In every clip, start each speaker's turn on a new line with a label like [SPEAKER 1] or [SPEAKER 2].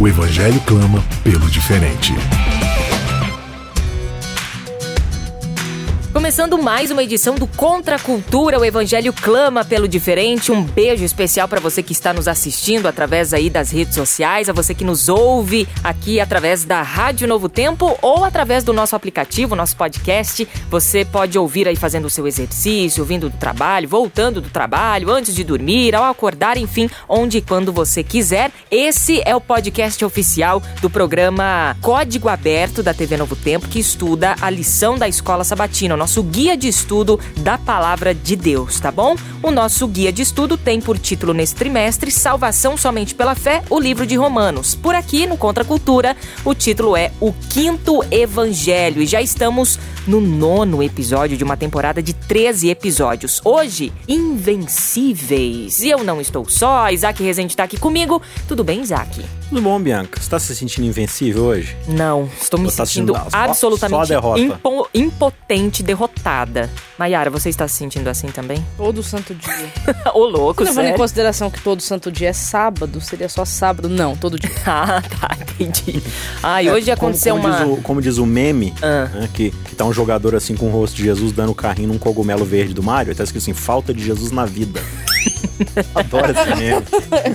[SPEAKER 1] O Evangelho clama pelo diferente.
[SPEAKER 2] Começando mais uma edição do Contra a Cultura, o Evangelho clama pelo diferente. Um beijo especial para você que está nos assistindo através aí das redes sociais, a você que nos ouve aqui através da Rádio Novo Tempo ou através do nosso aplicativo, nosso podcast. Você pode ouvir aí fazendo o seu exercício, vindo do trabalho, voltando do trabalho, antes de dormir, ao acordar, enfim, onde e quando você quiser. Esse é o podcast oficial do programa Código Aberto da TV Novo Tempo, que estuda a lição da Escola Sabatina, nosso guia de estudo da palavra de Deus, tá bom? O nosso guia de estudo tem por título nesse trimestre Salvação somente pela fé, o livro de Romanos. Por aqui, no Contra Cultura, o título é O Quinto Evangelho e já estamos no nono episódio de uma temporada de 13 episódios. Hoje, Invencíveis. E eu não estou só, Isaac Rezende está aqui comigo. Tudo bem, Isaac?
[SPEAKER 3] Tudo bom, Bianca? Você tá se sentindo invencível hoje?
[SPEAKER 2] Não, estou me
[SPEAKER 3] Ou tá
[SPEAKER 2] sentindo absolutamente
[SPEAKER 3] derrota?
[SPEAKER 2] impo- impotente, derrotada. Mayara, você está se sentindo assim também?
[SPEAKER 4] Todo santo dia.
[SPEAKER 2] Ô, louco,
[SPEAKER 4] Levando em consideração que todo santo dia é sábado, seria só sábado? Não, todo dia.
[SPEAKER 2] Ah, tá, entendi. Ah, e hoje
[SPEAKER 3] É,
[SPEAKER 2] aconteceu
[SPEAKER 3] como, como
[SPEAKER 2] uma...
[SPEAKER 3] Diz o, como diz o meme,
[SPEAKER 2] Ah.
[SPEAKER 3] né, que, que tá um jogador assim com o rosto de Jesus dando carrinho num cogumelo verde do Mario. Tá escrito assim, falta de Jesus na vida. Adoro esse meme.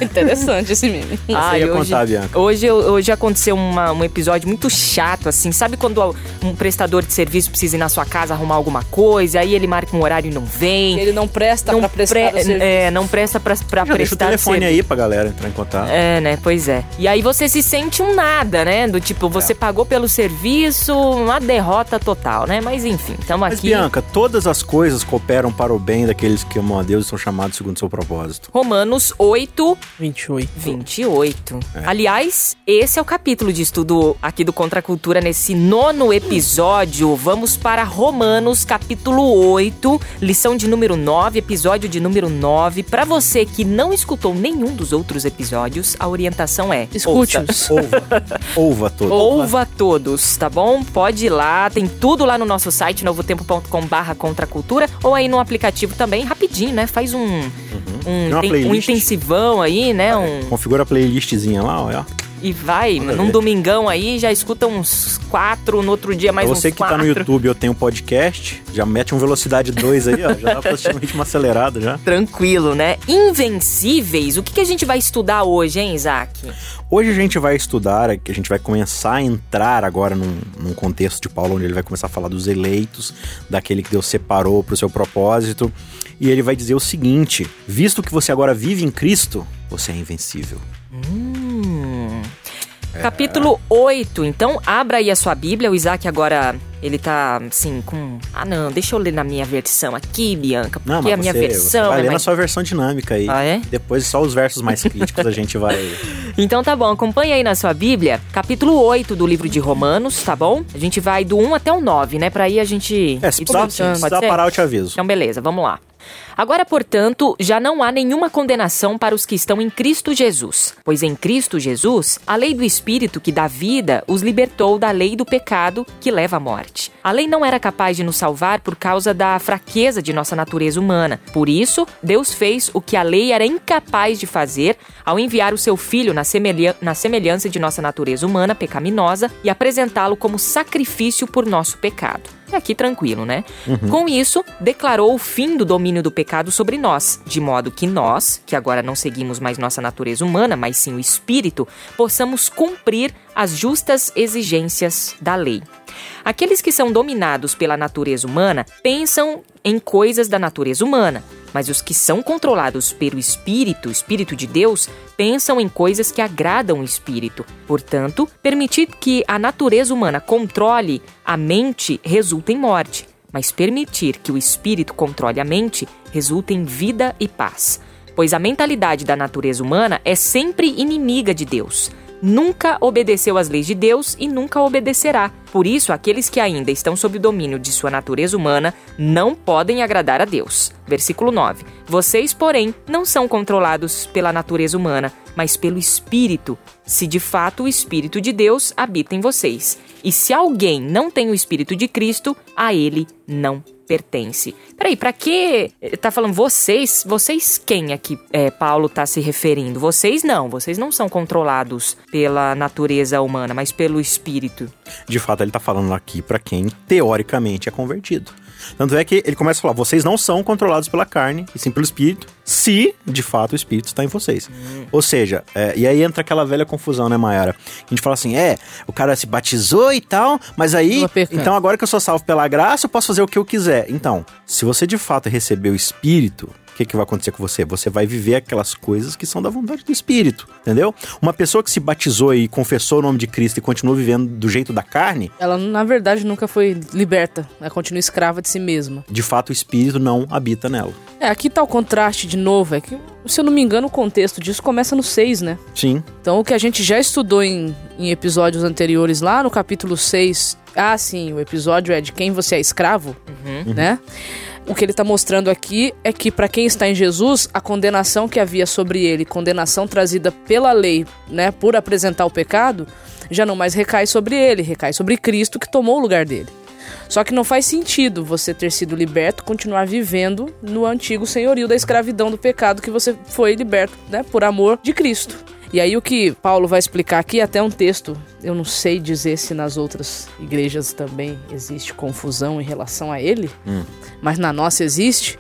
[SPEAKER 4] Interessante esse meme.
[SPEAKER 2] Ah,
[SPEAKER 3] ia
[SPEAKER 2] e hoje,
[SPEAKER 3] contar, Bianca.
[SPEAKER 2] hoje, hoje aconteceu uma- um episódio muito chato, assim. Sabe quando um prestador de serviço precisa ir na sua casa arrumar alguma coisa, aí ele marca um horário e não vem?
[SPEAKER 4] Ele não presta
[SPEAKER 2] não
[SPEAKER 4] pra prestar
[SPEAKER 2] pre-. É, não presta pra, pra
[SPEAKER 3] Já deixa o
[SPEAKER 2] prestar
[SPEAKER 3] telefone
[SPEAKER 2] serviço.
[SPEAKER 3] aí pra galera entrar em contato.
[SPEAKER 2] É, né? Pois é. E aí você se sente um nada, né? Do tipo, você
[SPEAKER 3] É.
[SPEAKER 2] pagou pelo serviço, uma derrota total, né? Mas enfim, estamos
[SPEAKER 3] Mas,
[SPEAKER 2] aqui.
[SPEAKER 3] Bianca, todas as coisas cooperam para o bem daqueles que amam a Deus e são chamados segundo o seu propósito.
[SPEAKER 2] Romanos 8,
[SPEAKER 4] 28.
[SPEAKER 2] 28.
[SPEAKER 3] É.
[SPEAKER 2] Aliás, esse é o capítulo de estudo aqui do Contra a Cultura nesse nono episódio. Vamos para Romanos, capítulo 8, lição de número 9, episódio de número 9. Para você que não escutou nenhum dos outros episódios, a orientação é.
[SPEAKER 4] Escute-os.
[SPEAKER 3] Ouva, ouva todos.
[SPEAKER 2] Ouva todos, tá bom? Pode ir lá, tem tudo lá no nosso site, novotempo.com barra contracultura, ou aí no aplicativo também, rapidinho, né? Faz um, um,
[SPEAKER 3] Tem uma
[SPEAKER 2] um intensivão aí, né? Um,
[SPEAKER 3] Configura a playlistzinha lá, ó.
[SPEAKER 2] E vai,
[SPEAKER 3] Manda
[SPEAKER 2] num
[SPEAKER 3] ver.
[SPEAKER 2] domingão aí, já escuta uns quatro, no outro dia mais
[SPEAKER 3] pra
[SPEAKER 2] uns
[SPEAKER 3] você que
[SPEAKER 2] quatro.
[SPEAKER 3] tá no YouTube ou tem um podcast, já mete um velocidade 2 aí, ó. Já dá pra assistir um ritmo acelerado já.
[SPEAKER 2] Tranquilo, né? Invencíveis, o que, que a gente vai estudar hoje, hein, Isaac?
[SPEAKER 3] Hoje a gente vai estudar, que a gente vai começar a entrar agora num, num contexto de Paulo, onde ele vai começar a falar dos eleitos, daquele que Deus separou para o seu propósito. E ele vai dizer o seguinte: visto que você agora vive em Cristo, você é invencível.
[SPEAKER 2] Hum. Capítulo 8. Então, abra aí a sua Bíblia. O Isaac agora, ele tá, assim, com... Ah, não, deixa eu ler na minha versão aqui, Bianca. Porque
[SPEAKER 3] Não, mas
[SPEAKER 2] a minha
[SPEAKER 3] você,
[SPEAKER 2] versão
[SPEAKER 3] você vai
[SPEAKER 2] é
[SPEAKER 3] ler na
[SPEAKER 2] mais...
[SPEAKER 3] sua versão dinâmica aí.
[SPEAKER 2] Ah, é?
[SPEAKER 3] Depois só os versos mais críticos a gente vai.
[SPEAKER 2] Então tá bom, acompanha aí na sua Bíblia, capítulo 8 do livro de Romanos, tá bom? A gente vai do 1 até o 9, né? Pra aí a gente...
[SPEAKER 3] É, se precisar, se precisar parar, eu te aviso.
[SPEAKER 2] Então, beleza, vamos lá. Agora, portanto, já não há nenhuma condenação para os que estão em Cristo Jesus, pois em Cristo Jesus, a lei do Espírito que dá vida os libertou da lei do pecado que leva à morte. A lei não era capaz de nos salvar por causa da fraqueza de nossa natureza humana. Por isso, Deus fez o que a lei era incapaz de fazer ao enviar o seu Filho na, semelha- na semelhança de nossa natureza humana pecaminosa e apresentá-lo como sacrifício por nosso pecado. E aqui tranquilo, né? Com isso, declarou o fim do domínio do pecado sobre nós, de modo que nós, que agora não seguimos mais nossa natureza humana, mas sim o espírito, possamos cumprir as justas exigências da lei. Aqueles que são dominados pela natureza humana pensam em coisas da natureza humana, mas os que são controlados pelo Espírito, Espírito de Deus, pensam em coisas que agradam o Espírito. Portanto, permitir que a natureza humana controle a mente resulta em morte, mas permitir que o Espírito controle a mente resulta em vida e paz. Pois a mentalidade da natureza humana é sempre inimiga de Deus. nunca obedeceu às leis de Deus e nunca obedecerá. Por isso, aqueles que ainda estão sob o domínio de sua natureza humana não podem agradar a Deus. Versículo 9. Vocês, porém, não são controlados pela natureza humana, mas pelo Espírito, se de fato o Espírito de Deus habita em vocês. E se alguém não tem o Espírito de Cristo, a ele não pertence. Peraí, pra que tá falando vocês? Vocês quem aqui é, Paulo tá se referindo? Vocês não, vocês não são controlados pela natureza humana, mas pelo espírito.
[SPEAKER 3] De fato, ele tá falando aqui para quem teoricamente é convertido. Tanto é que ele começa a falar: vocês não são controlados pela carne, e sim pelo espírito, se de fato o espírito está em vocês. Hum. Ou seja, é, e aí entra aquela velha confusão, né, Mayara? A gente fala assim: é, o cara se batizou e tal, mas aí, então agora que eu sou salvo pela graça, eu posso fazer o que eu quiser. Então, se você de fato recebeu o espírito, o que, que vai acontecer com você? Você vai viver aquelas coisas que são da vontade do Espírito, entendeu? Uma pessoa que se batizou e confessou o nome de Cristo e continua vivendo do jeito da carne.
[SPEAKER 4] Ela, na verdade, nunca foi liberta. Ela continua escrava de si mesma.
[SPEAKER 3] De fato, o Espírito não habita nela.
[SPEAKER 4] É, aqui tá o contraste de novo. É que, se eu não me engano, o contexto disso começa no 6, né?
[SPEAKER 3] Sim.
[SPEAKER 4] Então, o que a gente já estudou em, em episódios anteriores, lá no capítulo 6. Ah, sim, o episódio é de quem você é escravo, uhum. né? O que ele está mostrando aqui é que para quem está em Jesus, a condenação que havia sobre ele, condenação trazida pela lei, né, por apresentar o pecado, já não mais recai sobre ele, recai sobre Cristo que tomou o lugar dele. Só que não faz sentido você ter sido liberto continuar vivendo no antigo senhorio da escravidão do pecado que você foi liberto, né, por amor de Cristo. E aí o que Paulo vai explicar aqui, até um texto, eu não sei dizer se nas outras igrejas também existe confusão em relação a ele, hum. mas na nossa existe,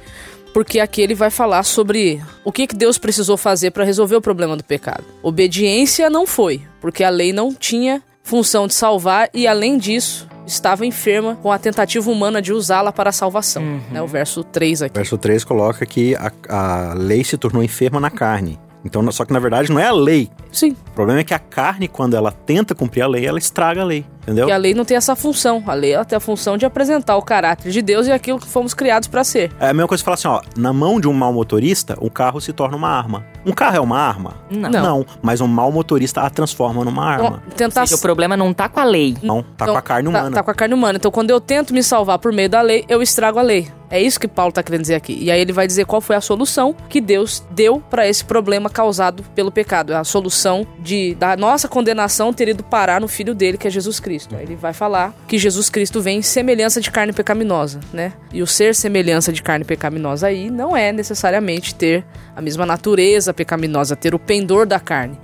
[SPEAKER 4] porque aqui ele vai falar sobre o que, que Deus precisou fazer para resolver o problema do pecado. Obediência não foi, porque a lei não tinha função de salvar e além disso, estava enferma com a tentativa humana de usá-la para a salvação. Uhum. Né, o verso 3 aqui.
[SPEAKER 3] O verso 3 coloca que a, a lei se tornou enferma na carne. Então, só que na verdade não é a lei.
[SPEAKER 4] Sim.
[SPEAKER 3] O problema é que a carne, quando ela tenta cumprir a lei, ela estraga a lei. Entendeu?
[SPEAKER 4] E a lei não tem essa função. A lei ela tem a função de apresentar o caráter de Deus e aquilo que fomos criados para ser.
[SPEAKER 3] É a mesma coisa que falar assim, ó, na mão de um mau motorista, o carro se torna uma arma. Um carro é uma arma?
[SPEAKER 2] Não.
[SPEAKER 3] Não, mas um mau motorista a transforma numa arma. Então,
[SPEAKER 2] tentar... Seja, o problema não tá com a lei.
[SPEAKER 3] Não, tá então, com a carne tá, humana.
[SPEAKER 4] Tá, tá com a carne humana. Então, quando eu tento me salvar por meio da lei, eu estrago a lei. É isso que Paulo está querendo dizer aqui. E aí ele vai dizer qual foi a solução que Deus deu para esse problema causado pelo pecado. É a solução de da nossa condenação ter ido parar no filho dele, que é Jesus Cristo. Aí ele vai falar que Jesus Cristo vem em semelhança de carne pecaminosa, né? E o ser semelhança de carne pecaminosa aí não é necessariamente ter a mesma natureza pecaminosa, ter o pendor da carne.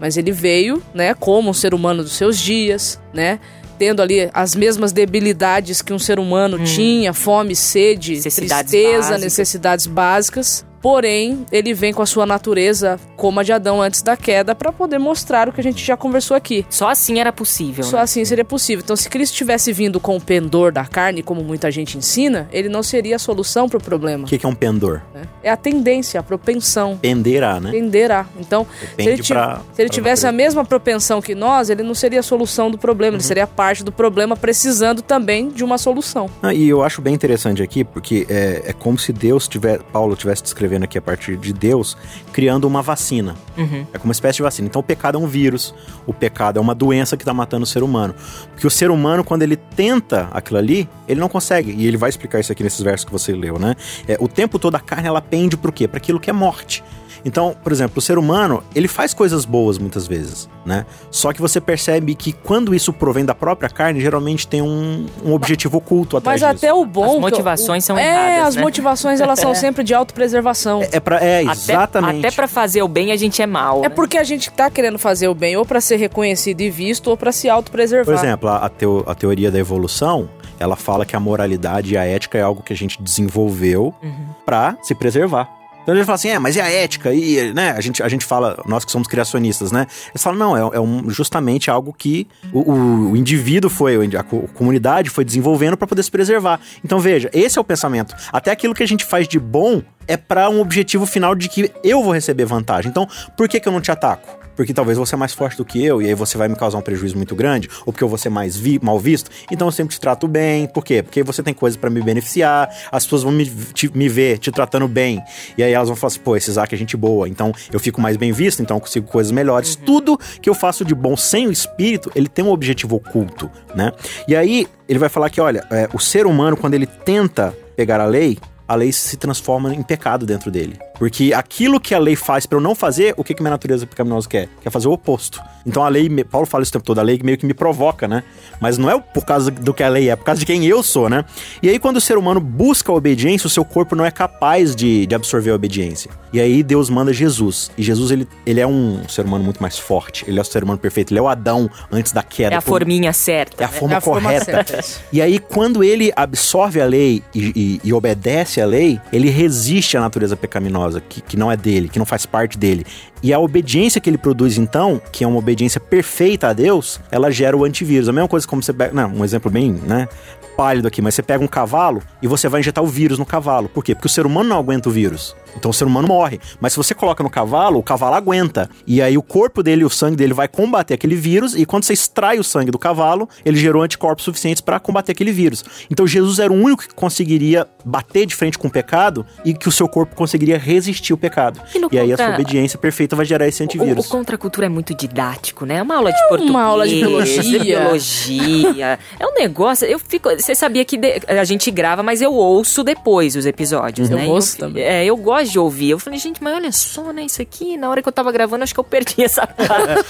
[SPEAKER 4] Mas ele veio, né, como um ser humano dos seus dias, né? tendo ali as mesmas debilidades que um ser humano hum. tinha, fome, sede, necessidades tristeza, básicas. necessidades básicas. Porém, ele vem com a sua natureza como a de Adão antes da queda para poder mostrar o que a gente já conversou aqui.
[SPEAKER 2] Só assim era possível.
[SPEAKER 4] Só
[SPEAKER 2] né?
[SPEAKER 4] assim seria possível. Então, se Cristo tivesse vindo com o pendor da carne, como muita gente ensina, ele não seria a solução para o problema.
[SPEAKER 3] O que, que, é um pendor?
[SPEAKER 4] É a tendência, a propensão.
[SPEAKER 3] Penderá, né?
[SPEAKER 4] Penderá. Então, se ele, pra, se ele tivesse a mesma propensão que nós, ele não seria a solução do problema, uhum. ele seria parte do problema, precisando também de uma solução.
[SPEAKER 3] Ah, e eu acho bem interessante aqui, porque é, é como se Deus tiver, Paulo tivesse descrevendo escrevendo aqui a partir de Deus, criando uma vacina. Uhum. É como uma espécie de vacina. Então o pecado é um vírus, o pecado é uma doença que está matando o ser humano. Porque o ser humano, quando ele tenta aquilo ali, ele não consegue. E ele vai explicar isso aqui nesses versos que você leu, né? É, o tempo todo a carne ela pende para o quê? Para aquilo que é morte. Então, por exemplo, o ser humano, ele faz coisas boas muitas vezes, né? Só que você percebe que quando isso provém da própria carne, geralmente tem um, um objetivo oculto atrás
[SPEAKER 4] Mas disso. até o bom...
[SPEAKER 2] As motivações são
[SPEAKER 4] é,
[SPEAKER 2] erradas,
[SPEAKER 4] É, as
[SPEAKER 2] né?
[SPEAKER 4] motivações elas são sempre de autopreservação.
[SPEAKER 3] É, é, pra, é exatamente.
[SPEAKER 2] Até, até para fazer o bem a gente é mal.
[SPEAKER 4] É
[SPEAKER 2] né?
[SPEAKER 4] porque a gente tá querendo fazer o bem ou para ser reconhecido e visto ou para se autopreservar.
[SPEAKER 3] Por exemplo, a, a, teo, a teoria da evolução, ela fala que a moralidade e a ética é algo que a gente desenvolveu uhum. para se preservar. Então ele fala assim, é, mas e a ética? E, né, a gente, a gente fala, nós que somos criacionistas, né? Eles falam, não, é, é um, justamente algo que o, o, o, indivíduo foi, a comunidade foi desenvolvendo para poder se preservar. Então veja, esse é o pensamento. Até aquilo que a gente faz de bom é para um objetivo final de que eu vou receber vantagem. Então, por que, que eu não te ataco? Porque talvez você é mais forte do que eu e aí você vai me causar um prejuízo muito grande, ou porque eu vou ser mais vi mal visto. Então eu sempre te trato bem. Por quê? Porque você tem coisas para me beneficiar, as pessoas vão me, te, me ver te tratando bem. E aí elas vão falar assim: pô, esse Isaac é gente boa, então eu fico mais bem visto, então eu consigo coisas melhores. Uhum. Tudo que eu faço de bom sem o espírito, ele tem um objetivo oculto, né? E aí ele vai falar que, olha, é, o ser humano, quando ele tenta pegar a lei, a lei se transforma em pecado dentro dele. Porque aquilo que a lei faz para eu não fazer, o que, que minha natureza pecaminosa quer? Quer fazer o oposto. Então a lei, Paulo fala isso o tempo todo, a lei meio que me provoca, né? Mas não é por causa do que a lei é, é por causa de quem eu sou, né? E aí quando o ser humano busca a obediência, o seu corpo não é capaz de, de absorver a obediência. E aí Deus manda Jesus. E Jesus, ele, ele é um ser humano muito mais forte. Ele é o ser humano perfeito. Ele é o Adão antes da queda.
[SPEAKER 2] É a por... forminha certa.
[SPEAKER 3] É a né? forma é a correta. Forma e aí quando ele absorve a lei e, e, e obedece a lei, ele resiste à natureza pecaminosa, que, que não é dele, que não faz parte dele. E a obediência que ele produz, então, que é uma obediência perfeita a Deus, ela gera o antivírus. A mesma coisa como você pega. Não, um exemplo bem, né? Pálido aqui, mas você pega um cavalo e você vai injetar o vírus no cavalo. Por quê? Porque o ser humano não aguenta o vírus. Então o ser humano morre. Mas se você coloca no cavalo, o cavalo aguenta. E aí o corpo dele, o sangue dele vai combater aquele vírus. E quando você extrai o sangue do cavalo, ele gerou anticorpos suficientes para combater aquele vírus. Então Jesus era o único que conseguiria bater de frente com o pecado e que o seu corpo conseguiria resistir o pecado. E, e aí a sua obediência perfeita vai gerar esse antivírus.
[SPEAKER 2] O, o contra cultura é muito didático, né? É uma aula de é português. Uma aula de biologia. biologia. é um negócio. Eu fico. Você sabia que a gente grava, mas eu ouço depois os episódios,
[SPEAKER 4] eu
[SPEAKER 2] né?
[SPEAKER 4] Ouço eu, também.
[SPEAKER 2] É, eu gosto de ouvir. Eu falei, gente, mas olha só, né? Isso aqui, na hora que eu tava gravando, acho que eu perdi essa parte.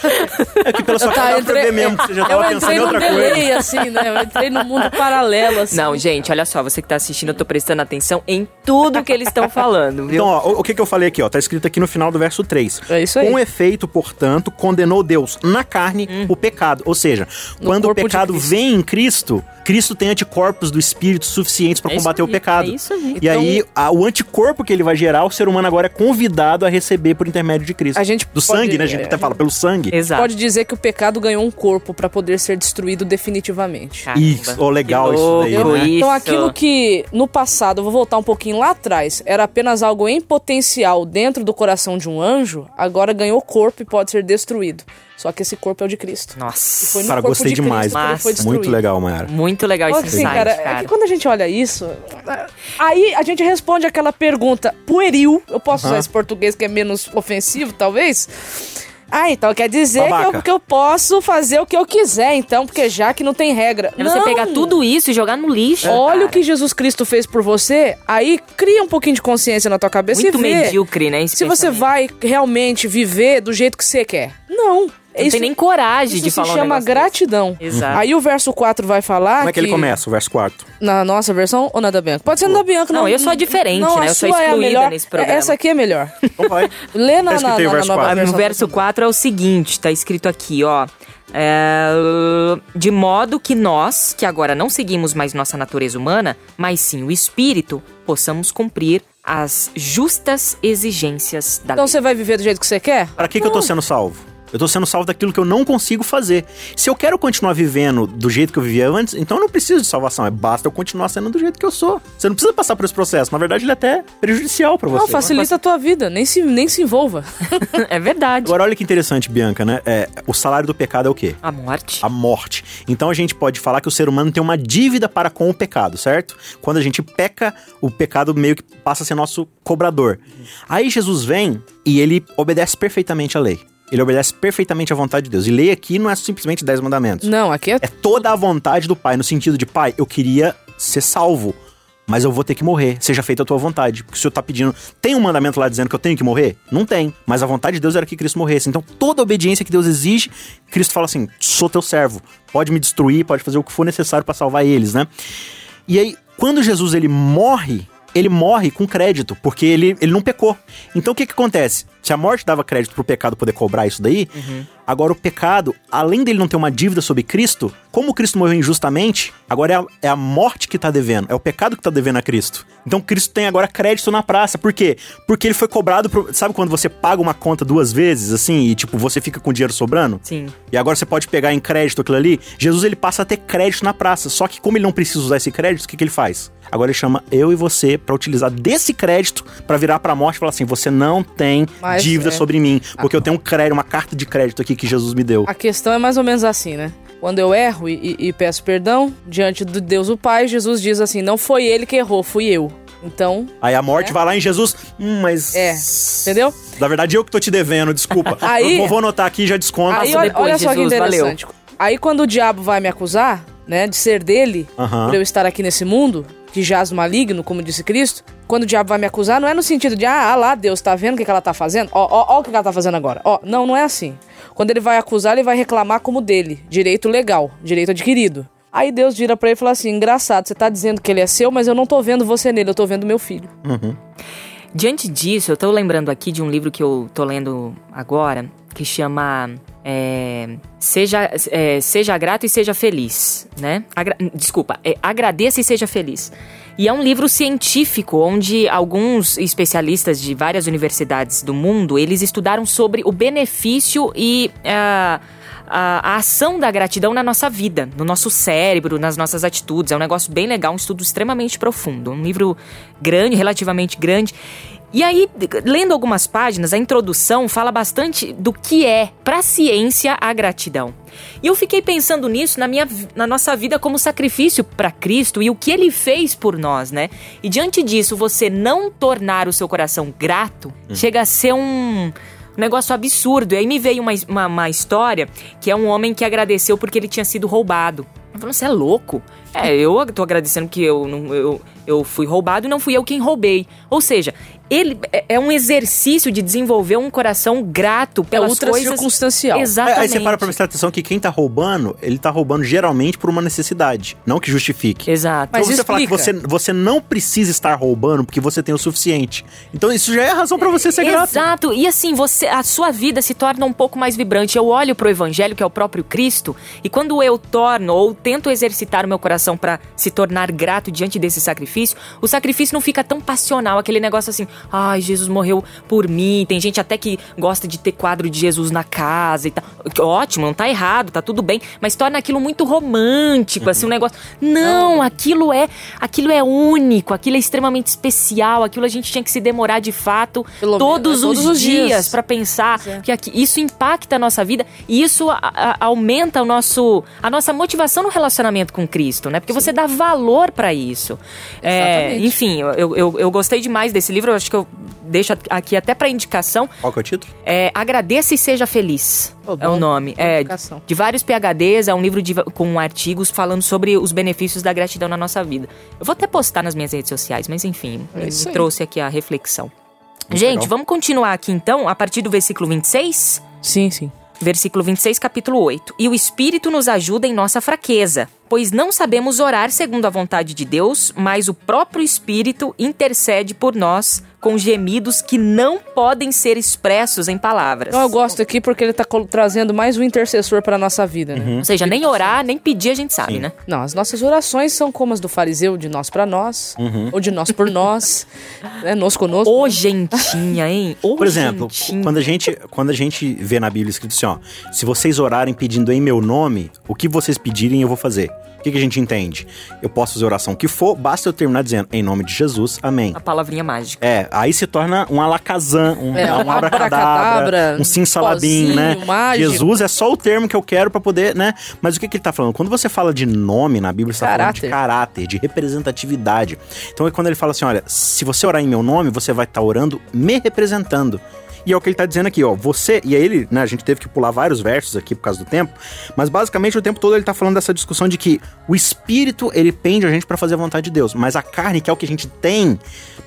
[SPEAKER 3] é que pela sua cara entrei, pra ver mesmo, você já tava pensando em outra
[SPEAKER 4] delay, coisa. assim, né? Eu entrei no mundo paralelo, assim.
[SPEAKER 2] Não, gente, olha só, você que tá assistindo, eu tô prestando atenção em tudo que eles estão falando, viu?
[SPEAKER 3] Então, ó, o, o que que eu falei aqui, ó? Tá escrito aqui no final do verso 3.
[SPEAKER 4] É isso aí.
[SPEAKER 3] Com efeito, portanto, condenou Deus na carne hum. o pecado. Ou seja, no quando o pecado vem em Cristo, Cristo tem anticorpos do Espírito suficientes para é combater o pecado. É
[SPEAKER 2] isso aí.
[SPEAKER 3] E então... aí, a, o anticorpo que ele vai gerar, o ser humano agora é convidado a receber por intermédio de Cristo.
[SPEAKER 4] A gente
[SPEAKER 3] do pode, sangue, né? A gente é, até fala pelo sangue.
[SPEAKER 4] Exato. Pode dizer que o pecado ganhou um corpo para poder ser destruído definitivamente.
[SPEAKER 3] Caramba. Isso, oh, legal isso daí, né?
[SPEAKER 4] Então aquilo que no passado, eu vou voltar um pouquinho lá atrás, era apenas algo em potencial dentro do coração de um anjo, agora ganhou corpo e pode ser destruído. Só que esse corpo é o de Cristo.
[SPEAKER 2] Nossa.
[SPEAKER 3] Cara, gostei de demais. Muito legal, Mayara.
[SPEAKER 2] Muito legal esse assim, insight,
[SPEAKER 4] cara, cara. É que quando a gente olha isso, aí a gente responde aquela pergunta pueril, eu posso uh -huh. usar esse português que é menos ofensivo, talvez? Ah, então quer dizer que eu, que eu, posso fazer o que eu quiser, então, porque já que não tem regra.
[SPEAKER 2] É você pegar tudo isso e jogar no lixo.
[SPEAKER 4] Olha cara. o que Jesus Cristo fez por você, aí cria um pouquinho de consciência na tua cabeça
[SPEAKER 2] Muito
[SPEAKER 4] e vê
[SPEAKER 2] medíocre, né?
[SPEAKER 4] Se você vai realmente viver do jeito que você quer. Não.
[SPEAKER 2] Não isso, tem nem coragem de falar
[SPEAKER 4] Isso se chama
[SPEAKER 2] um
[SPEAKER 4] gratidão.
[SPEAKER 2] Exato.
[SPEAKER 4] Aí o verso 4 vai falar
[SPEAKER 3] Como é que, que, ele começa, o verso 4?
[SPEAKER 4] Na nossa versão ou na da Bianca? Pode ser na da Bianca.
[SPEAKER 2] Não, não eu sou diferente, não, né? Eu sou excluída é melhor, nesse programa.
[SPEAKER 4] Essa aqui é melhor.
[SPEAKER 3] Então vai.
[SPEAKER 4] Lê na, na, na, verso na nova
[SPEAKER 2] versão. O verso 4 é o seguinte, tá escrito aqui, ó. É, de modo que nós, que agora não seguimos mais nossa natureza humana, mas sim o espírito, possamos cumprir as justas exigências da
[SPEAKER 4] então
[SPEAKER 2] lei.
[SPEAKER 4] você vai viver do jeito que você quer?
[SPEAKER 3] Para que, que eu tô sendo salvo? Eu tô sendo salvo daquilo que eu não consigo fazer. Se eu quero continuar vivendo do jeito que eu vivia antes, então eu não preciso de salvação. É basta eu continuar sendo do jeito que eu sou. Você não precisa passar por esse processo. Na verdade, ele é até prejudicial para você.
[SPEAKER 4] Não, facilita a tua vida. Nem se, nem se envolva.
[SPEAKER 2] é verdade.
[SPEAKER 3] Agora, olha que interessante, Bianca, né? É, o salário do pecado é o quê?
[SPEAKER 2] A morte.
[SPEAKER 3] A morte. Então a gente pode falar que o ser humano tem uma dívida para com o pecado, certo? Quando a gente peca, o pecado meio que passa a ser nosso cobrador. Aí Jesus vem e ele obedece perfeitamente a lei. Ele obedece perfeitamente à vontade de Deus. E lei aqui não é simplesmente dez mandamentos.
[SPEAKER 4] Não, aqui é...
[SPEAKER 3] É toda a vontade do Pai, no sentido de, Pai, eu queria ser salvo, mas eu vou ter que morrer. Seja feita a tua vontade. Porque o Senhor tá pedindo... Tem um mandamento lá dizendo que eu tenho que morrer? Não tem. Mas a vontade de Deus era que Cristo morresse. Então, toda a obediência que Deus exige, Cristo fala assim, sou teu servo. Pode me destruir, pode fazer o que for necessário para salvar eles, né? E aí, quando Jesus ele morre, ele morre com crédito, porque ele, ele não pecou. Então o que que acontece? Se a morte dava crédito pro pecado poder cobrar isso daí, uhum. Agora o pecado, além dele não ter uma dívida sobre Cristo, como Cristo morreu injustamente, agora é a, é a morte que tá devendo, é o pecado que tá devendo a Cristo. Então Cristo tem agora crédito na praça. Por quê? Porque ele foi cobrado. Pro, sabe quando você paga uma conta duas vezes, assim, e tipo, você fica com dinheiro sobrando?
[SPEAKER 2] Sim.
[SPEAKER 3] E agora você pode pegar em crédito aquilo ali? Jesus ele passa a ter crédito na praça. Só que como ele não precisa usar esse crédito, o que, que ele faz? Agora ele chama eu e você para utilizar desse crédito para virar para a morte e falar assim: você não tem
[SPEAKER 4] Mas,
[SPEAKER 3] dívida
[SPEAKER 4] é.
[SPEAKER 3] sobre mim, porque eu tenho um crédito, uma carta de crédito aqui que Jesus me deu.
[SPEAKER 4] A questão é mais ou menos assim, né? Quando eu erro e, e- e peço perdão diante do Deus o Pai, Jesus diz assim: não foi ele que errou, fui eu. Então,
[SPEAKER 3] Aí a morte vai lá em Jesus, hum, mas.
[SPEAKER 4] É, entendeu?
[SPEAKER 3] Na verdade, eu que tô te devendo, desculpa.
[SPEAKER 4] Aí-
[SPEAKER 3] eu vou anotar aqui e já desconto.
[SPEAKER 4] aí olha,
[SPEAKER 2] depois,
[SPEAKER 4] olha só que
[SPEAKER 2] Jesus, valeu.
[SPEAKER 4] interessante. Aí quando o diabo vai me acusar, né, de ser dele,
[SPEAKER 3] Aham.
[SPEAKER 4] por eu estar aqui nesse mundo, que jaz no maligno, como disse Cristo, quando o diabo vai me acusar, não é no sentido de, ah, ah lá, Deus, tá vendo o que, que ela tá fazendo? Ó, ó, ó o que que ela tá fazendo agora. Ó, não, não é assim. Quando ele vai acusar, ele vai reclamar como dele, direito legal, direito adquirido. Aí Deus vira pra ele e fala assim: engraçado, você tá dizendo que ele é seu, mas eu não tô vendo você nele, eu tô vendo meu filho.
[SPEAKER 2] Diante disso, eu tô lembrando aqui de um livro que eu tô lendo agora, que chama é, seja, é, seja Grato e Seja Feliz, né? Agra- Desculpa, é Agradeça e Seja Feliz. E é um livro científico onde alguns especialistas de várias universidades do mundo, eles estudaram sobre o benefício e ah, a, a ação da gratidão na nossa vida, no nosso cérebro, nas nossas atitudes. É um negócio bem legal, um estudo extremamente profundo. Um livro grande, relativamente grande. E aí, lendo algumas páginas, a introdução fala bastante do que é, para a ciência, a gratidão. E eu fiquei pensando nisso na, minha, na nossa vida como sacrifício para Cristo e o que ele fez por nós, né? E diante disso, você não tornar o seu coração grato chega a ser um negócio absurdo. E aí me veio uma, uma, uma história que é um homem que agradeceu porque ele tinha sido roubado. Eu falei, você é louco? É, eu tô agradecendo que eu, não, eu, eu fui roubado e não fui eu quem roubei. Ou seja, ele é- é um exercício de desenvolver um coração grato
[SPEAKER 4] É
[SPEAKER 2] pelas
[SPEAKER 4] ultra
[SPEAKER 2] coisas...
[SPEAKER 4] circunstancial.
[SPEAKER 3] É,
[SPEAKER 2] Exatamente.
[SPEAKER 3] aí você para pra prestar atenção que quem tá roubando, ele tá roubando geralmente por uma necessidade, não que justifique.
[SPEAKER 2] Exato.
[SPEAKER 4] Mas
[SPEAKER 3] então você falar que você,
[SPEAKER 4] explica.
[SPEAKER 3] você não precisa estar roubando porque você tem o suficiente. Então isso já é razão pra você ser grato.
[SPEAKER 2] Exato. E assim, você, a sua vida se torna um pouco mais vibrante. Eu olho pro evangelho, que é o próprio Cristo, e quando eu torno ou tento exercitar o meu coração pra se tornar grato diante desse sacrifício, o sacrifício não fica tão passional, aquele negócio assim, ai, Jesus morreu por mim. Tem gente até que gosta de ter quadro de Jesus na casa e tal. Ótimo, não tá errado, tá tudo bem, mas torna aquilo muito romântico, assim, um negócio. Não, aquilo é, aquilo é único, aquilo é extremamente especial, aquilo a gente tinha que se demorar de fato
[SPEAKER 4] Pelo
[SPEAKER 2] todos,
[SPEAKER 4] menos,
[SPEAKER 2] os,
[SPEAKER 4] todos os
[SPEAKER 2] dias,
[SPEAKER 4] dias.
[SPEAKER 2] pra pensar
[SPEAKER 4] é.
[SPEAKER 2] que aqui- isso impacta a nossa vida e isso a- a- aumenta o nosso, a nossa motivação no relacionamento com Cristo, né? Porque você dá valor pra isso. É, enfim, eu, eu, eu gostei demais desse livro, eu acho que eu deixo aqui até pra indicação.
[SPEAKER 3] Qual que é o título?
[SPEAKER 2] É, Agradeça e Seja Feliz.
[SPEAKER 4] Oh,
[SPEAKER 2] é o nome. É, de vários PHDs, é um livro de- com artigos falando sobre os benefícios da gratidão na nossa vida. Eu vou até postar nas minhas redes sociais, mas enfim,
[SPEAKER 4] É
[SPEAKER 2] me trouxe aqui a reflexão. Gente,
[SPEAKER 3] legal.
[SPEAKER 2] vamos continuar aqui então, a partir do versículo 26?
[SPEAKER 4] Sim, sim.
[SPEAKER 2] Versículo 26, capítulo 8. E o Espírito nos ajuda em nossa fraqueza, pois não sabemos orar segundo a vontade de Deus, mas o próprio Espírito intercede por nós com gemidos que não podem ser expressos em palavras.
[SPEAKER 4] Eu gosto aqui porque ele tá col- trazendo mais um intercessor pra nossa vida, né?
[SPEAKER 2] Ou seja, nem orar, nem pedir a gente sabe,
[SPEAKER 3] Sim.
[SPEAKER 2] né?
[SPEAKER 4] Não, as nossas orações são como as do fariseu, de nós pra nós,
[SPEAKER 3] Uhum.
[SPEAKER 4] ou de nós por nós, né? Nós conosco.
[SPEAKER 2] Ô, gentinha, hein? Ô,
[SPEAKER 3] Por exemplo,
[SPEAKER 2] gentinha.
[SPEAKER 3] quando a, gente, quando a gente vê na Bíblia escrito assim, ó, se vocês orarem pedindo em meu nome, o que vocês pedirem eu vou fazer. O que, que a gente entende? Eu posso fazer a oração que for, basta eu terminar dizendo em nome de Jesus, amém.
[SPEAKER 2] A palavrinha mágica.
[SPEAKER 3] É, aí se torna um alakazam, um,
[SPEAKER 4] É,
[SPEAKER 3] um
[SPEAKER 4] um
[SPEAKER 3] abracadabra, um simsalabim, né?
[SPEAKER 4] mágico.
[SPEAKER 3] Jesus é só o termo que eu quero pra poder, né? Mas o que, que ele tá falando? Quando você fala de nome na Bíblia, você tá falando de
[SPEAKER 4] Caráter.
[SPEAKER 3] caráter, de representatividade. Então é quando ele fala assim, olha, se você orar em meu nome, você vai estar orando me representando. E é o que ele tá dizendo aqui, ó. Você. E aí ele, né? A gente teve que pular vários versos aqui por causa do tempo. Mas basicamente o tempo todo ele tá falando dessa discussão de que o espírito, ele pende a gente pra fazer a vontade de Deus. Mas a carne, que é o que a gente tem,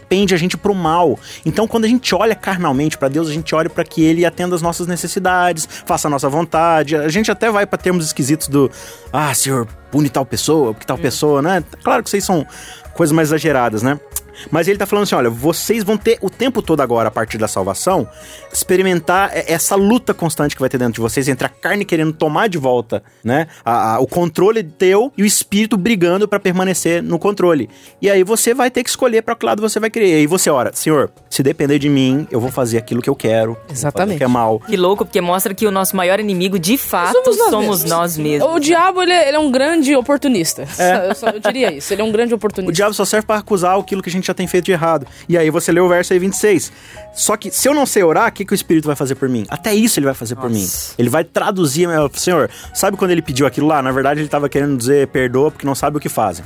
[SPEAKER 3] pende a gente pro mal. Então quando a gente olha carnalmente pra Deus, a gente olha pra que ele atenda as nossas necessidades, faça a nossa vontade. A gente até vai pra termos esquisitos do. Ah, senhor, pune tal pessoa, porque tal pessoa, né? Claro que vocês são coisas mais exageradas, né? Mas ele tá falando assim: olha, vocês vão ter o tempo todo agora, a partir da salvação, experimentar essa luta constante que vai ter dentro de vocês entre a carne querendo tomar de volta, né? a- a- o controle teu e o espírito brigando pra permanecer no controle. E aí você vai ter que escolher pra que lado você vai querer. E aí você ora, Senhor, se depender de mim, eu vou fazer aquilo que eu quero.
[SPEAKER 4] Exatamente.
[SPEAKER 3] O que é mal.
[SPEAKER 2] Que louco, porque mostra que o nosso maior inimigo, de fato,
[SPEAKER 4] Somos
[SPEAKER 2] somos
[SPEAKER 4] nós
[SPEAKER 2] nós,
[SPEAKER 4] mesmos.
[SPEAKER 2] mesmos.
[SPEAKER 4] O diabo, ele é, ele é um grande oportunista. Eu, só- eu diria isso. Ele é um grande
[SPEAKER 3] O
[SPEAKER 4] oportunista.
[SPEAKER 3] diabo só serve pra acusar aquilo que a gente gente já tem feito de errado. E aí você lê o verso aí 26. Só que se eu não sei orar, o que, que o Espírito vai fazer por mim? Até isso ele vai fazer por mim. Ele vai traduzir, meu, Senhor, sabe quando ele pediu aquilo lá? Na verdade ele estava querendo dizer perdoa porque não sabe o que fazem.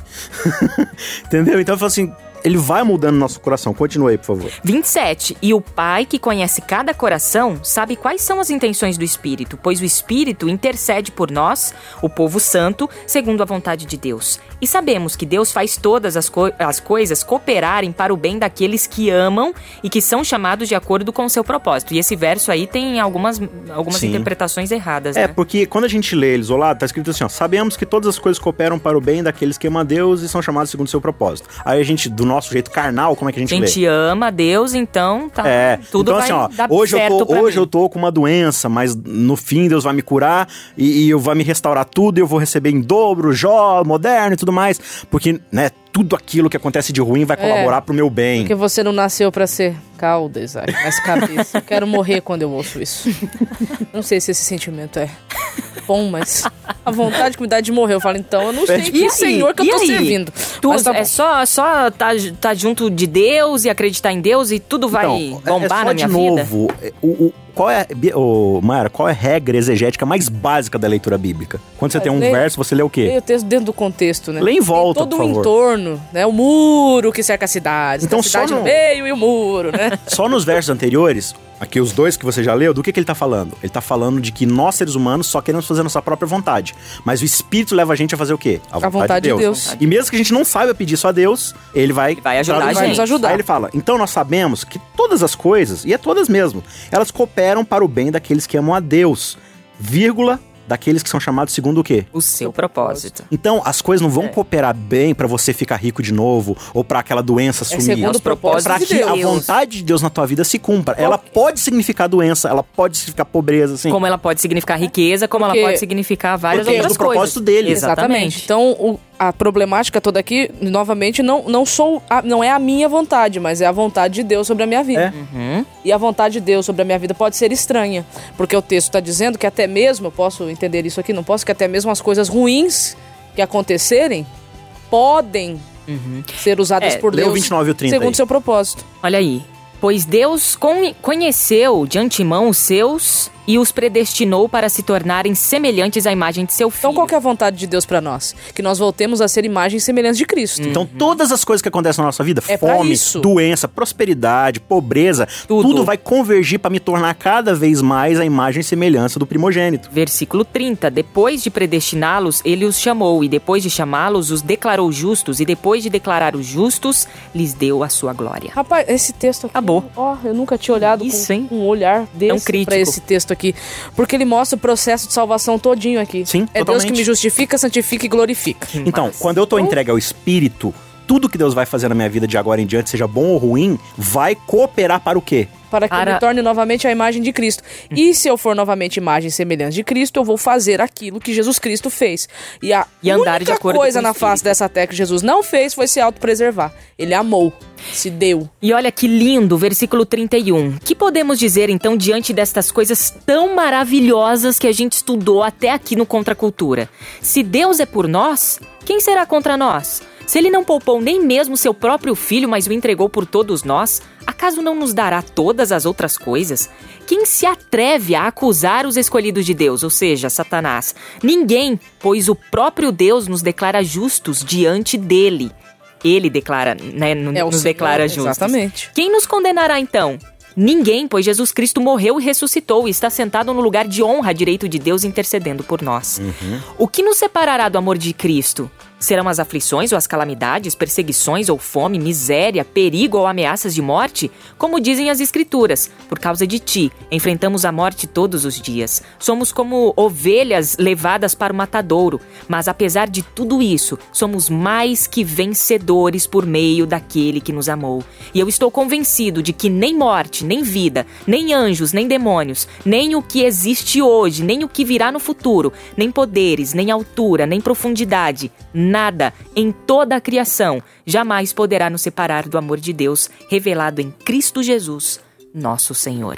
[SPEAKER 3] Entendeu? Então eu falo assim, ele vai mudando nosso coração. Continue aí, por favor.
[SPEAKER 2] 27. E o Pai, que conhece cada coração, sabe quais são as intenções do Espírito, pois o Espírito intercede por nós, o povo santo, segundo a vontade de Deus. E sabemos que Deus faz todas as, co as coisas cooperarem para o bem daqueles que amam e que são chamados de acordo com o seu propósito. E esse verso aí tem algumas, algumas interpretações erradas,
[SPEAKER 3] É,
[SPEAKER 2] né?
[SPEAKER 3] porque quando a gente lê ele isolado, tá escrito assim, ó, sabemos que todas as coisas cooperam para o bem daqueles que amam a Deus e são chamados segundo o seu propósito. Aí a gente, do nosso jeito carnal, como é que a gente,
[SPEAKER 2] A gente ama Deus, então tá,
[SPEAKER 3] É,
[SPEAKER 2] tudo
[SPEAKER 3] então assim, ó, hoje eu tô, hoje
[SPEAKER 2] mim.
[SPEAKER 3] eu tô com uma doença, mas no fim Deus vai me curar e, e eu vai me restaurar tudo e eu vou receber em dobro, jó, moderno e tudo mais, porque, né, tudo aquilo que acontece de ruim vai
[SPEAKER 4] É.
[SPEAKER 3] colaborar pro meu bem.
[SPEAKER 4] Porque você não nasceu pra ser cauda, Isaac, nessa cabeça. Eu quero morrer quando eu ouço isso. Não sei se esse sentimento é bom, mas a vontade que me dá de morrer. Eu falo, então, eu não sei
[SPEAKER 2] E
[SPEAKER 4] que
[SPEAKER 2] aí?
[SPEAKER 4] senhor que eu
[SPEAKER 2] E
[SPEAKER 4] tô
[SPEAKER 2] aí?
[SPEAKER 4] servindo.
[SPEAKER 2] Tu,
[SPEAKER 4] Mas tá
[SPEAKER 2] é só, só tá, tá junto de Deus e acreditar em Deus e tudo vai
[SPEAKER 3] Então, é-
[SPEAKER 2] bombar
[SPEAKER 3] é só
[SPEAKER 2] na minha
[SPEAKER 3] de
[SPEAKER 2] vida?
[SPEAKER 3] novo, é, o, o- qual é, ô, Mayara, qual é a regra exegética mais básica da leitura bíblica? Quando você
[SPEAKER 4] É,
[SPEAKER 3] tem um
[SPEAKER 4] lê-
[SPEAKER 3] verso, você lê o quê?
[SPEAKER 4] Leia o texto dentro do contexto, né?
[SPEAKER 3] Lê em volta,
[SPEAKER 4] Tem todo
[SPEAKER 3] por
[SPEAKER 4] o
[SPEAKER 3] favor.
[SPEAKER 4] entorno, né? O muro que cerca a cidade.
[SPEAKER 3] Então,
[SPEAKER 4] Então, a cidade
[SPEAKER 3] só
[SPEAKER 4] no- meio e o muro, né?
[SPEAKER 3] Só nos versos anteriores, aqui os dois que você já leu, do que, que ele tá falando? Ele tá falando de que nós, seres humanos, só queremos fazer nossa própria vontade. Mas o Espírito leva a gente a fazer o quê?
[SPEAKER 4] A vontade de Deus.
[SPEAKER 3] E mesmo que a gente não saiba pedir isso a Deus, ele vai,
[SPEAKER 2] vai ajudar a gente.
[SPEAKER 4] Vai nos ajudar.
[SPEAKER 3] Aí ele fala, então nós sabemos que todas as coisas, e é todas mesmo, elas cooperam para o bem daqueles que amam a Deus, vírgula, daqueles que são chamados segundo o quê?
[SPEAKER 2] O seu propósito.
[SPEAKER 3] Então, as coisas não vão
[SPEAKER 2] É.
[SPEAKER 3] cooperar bem pra você ficar rico de novo ou pra aquela doença sumir.
[SPEAKER 4] segundo o propósito
[SPEAKER 3] pra
[SPEAKER 4] de
[SPEAKER 3] que
[SPEAKER 4] Deus.
[SPEAKER 3] a vontade de Deus na tua vida se cumpra. Ela pode significar doença, ela pode significar pobreza, assim.
[SPEAKER 2] Como ela pode significar riqueza, como
[SPEAKER 4] Porque-
[SPEAKER 2] ela pode significar várias
[SPEAKER 3] Porque é
[SPEAKER 2] outras
[SPEAKER 3] do propósito
[SPEAKER 2] coisas.
[SPEAKER 3] dele.
[SPEAKER 2] Exatamente.
[SPEAKER 4] Então, o- a problemática toda aqui, novamente, não, não, sou a- não é a minha vontade, mas é a vontade de Deus sobre a minha vida.
[SPEAKER 3] É.
[SPEAKER 2] Uhum.
[SPEAKER 4] E a vontade de Deus sobre a minha vida pode ser estranha, porque o texto está dizendo que até mesmo, eu posso entender isso aqui, não posso, que até mesmo as coisas ruins que acontecerem podem ser usadas
[SPEAKER 2] É,
[SPEAKER 4] por Deus
[SPEAKER 3] 29 e o 30
[SPEAKER 4] segundo
[SPEAKER 3] aí.
[SPEAKER 4] seu propósito.
[SPEAKER 2] Olha aí. Pois Deus con- conheceu de antemão os seus e os predestinou para se tornarem semelhantes à imagem de seu filho.
[SPEAKER 4] Então, qual que é a vontade de Deus para nós? Que nós voltemos a ser imagens semelhantes de Cristo.
[SPEAKER 3] Então, todas as coisas que acontecem na nossa vida,
[SPEAKER 4] É
[SPEAKER 3] fome, doença, prosperidade, pobreza,
[SPEAKER 2] Tudo.
[SPEAKER 3] tudo, vai convergir pra me tornar cada vez mais a imagem e semelhança do primogênito.
[SPEAKER 2] Versículo 30. Depois de predestiná-los, ele os chamou, e depois de chamá-los, os declarou justos, e depois de declarar os justos, lhes deu a sua glória.
[SPEAKER 4] Rapaz, esse texto aqui.
[SPEAKER 2] Acabou.
[SPEAKER 4] Ó, eu nunca tinha olhado
[SPEAKER 2] Isso,
[SPEAKER 4] com
[SPEAKER 2] hein?
[SPEAKER 4] um olhar desse
[SPEAKER 2] crítico.
[SPEAKER 4] pra esse texto aqui. Porque ele mostra o processo de salvação todinho aqui.
[SPEAKER 3] Sim,
[SPEAKER 4] É Deus
[SPEAKER 3] totalmente.
[SPEAKER 4] que me justifica, santifica e glorifica.
[SPEAKER 3] Então,
[SPEAKER 2] Mas-
[SPEAKER 3] quando eu tô entregue ao Espírito, tudo que Deus vai fazer na minha vida de agora em diante, seja bom ou ruim, vai cooperar para o quê?
[SPEAKER 4] Para que eu
[SPEAKER 2] Para-
[SPEAKER 4] me torne novamente a imagem de Cristo. E se eu for novamente imagem e semelhança de Cristo, eu vou fazer aquilo que Jesus Cristo fez. E a
[SPEAKER 2] E andar
[SPEAKER 4] única coisa na face dessa terra que Jesus não fez foi se autopreservar. Ele amou, se deu.
[SPEAKER 2] E olha que lindo, versículo 31. Que podemos dizer então diante destas coisas tão maravilhosas que a gente estudou até aqui no Contra a Cultura? Se Deus é por nós, quem será contra nós? Se ele não poupou nem mesmo seu próprio filho, mas o entregou por todos nós, acaso não nos dará todas as outras coisas? Quem se atreve a acusar os escolhidos de Deus, ou seja, Satanás? Ninguém, pois o próprio Deus nos declara justos diante dele. Ele declara, né,
[SPEAKER 4] É o
[SPEAKER 2] nos
[SPEAKER 4] Senhor,
[SPEAKER 2] declara justos.
[SPEAKER 4] Exatamente.
[SPEAKER 2] Quem nos condenará então? Ninguém, pois Jesus Cristo morreu e ressuscitou e está sentado no lugar de honra direito de Deus intercedendo por nós. O que nos separará do amor de Cristo? Serão as aflições ou as calamidades, perseguições ou fome, miséria, perigo ou ameaças de morte? Como dizem as Escrituras, por causa de ti, enfrentamos a morte todos os dias. Somos como ovelhas levadas para o matadouro, mas apesar de tudo isso, somos mais que vencedores por meio daquele que nos amou. E eu estou convencido de que nem morte, nem vida, nem anjos, nem demônios, nem o que existe hoje, nem o que virá no futuro, nem poderes, nem altura, nem profundidade, nada em toda a criação jamais poderá nos separar do amor de Deus revelado em Cristo Jesus, nosso Senhor.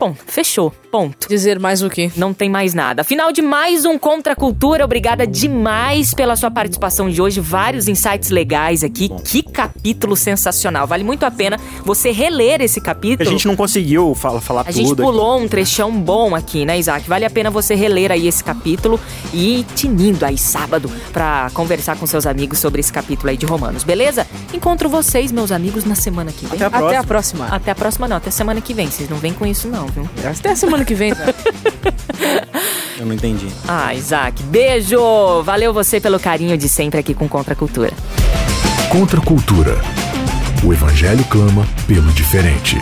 [SPEAKER 2] Bom, fechou. Ponto.
[SPEAKER 4] Dizer mais o quê?
[SPEAKER 2] Não tem mais nada. Final de mais um Contra a Cultura. Obrigada demais pela sua participação de hoje. Vários insights legais aqui. Que capítulo sensacional. Vale muito a pena você reler esse capítulo.
[SPEAKER 3] A gente não conseguiu falar, falar
[SPEAKER 2] A
[SPEAKER 3] tudo.
[SPEAKER 2] gente
[SPEAKER 3] aqui.
[SPEAKER 2] pulou um trechão bom aqui, né, Isaac? Vale a pena você reler aí esse capítulo e ir tinindo aí sábado pra conversar com seus amigos sobre esse capítulo aí de Romanos, beleza? Encontro vocês, meus amigos, na semana que vem.
[SPEAKER 3] Até a
[SPEAKER 4] Até
[SPEAKER 3] próxima.
[SPEAKER 4] a próxima.
[SPEAKER 2] Até a próxima não, até semana que vem. Vocês não vêm com isso não, viu?
[SPEAKER 4] Até a semana que vem.
[SPEAKER 3] Eu não entendi.
[SPEAKER 2] Ah, Isaac, beijo! Valeu você pelo carinho de sempre aqui com Contra a Cultura.
[SPEAKER 1] Contra a cultura. O evangelho clama pelo diferente.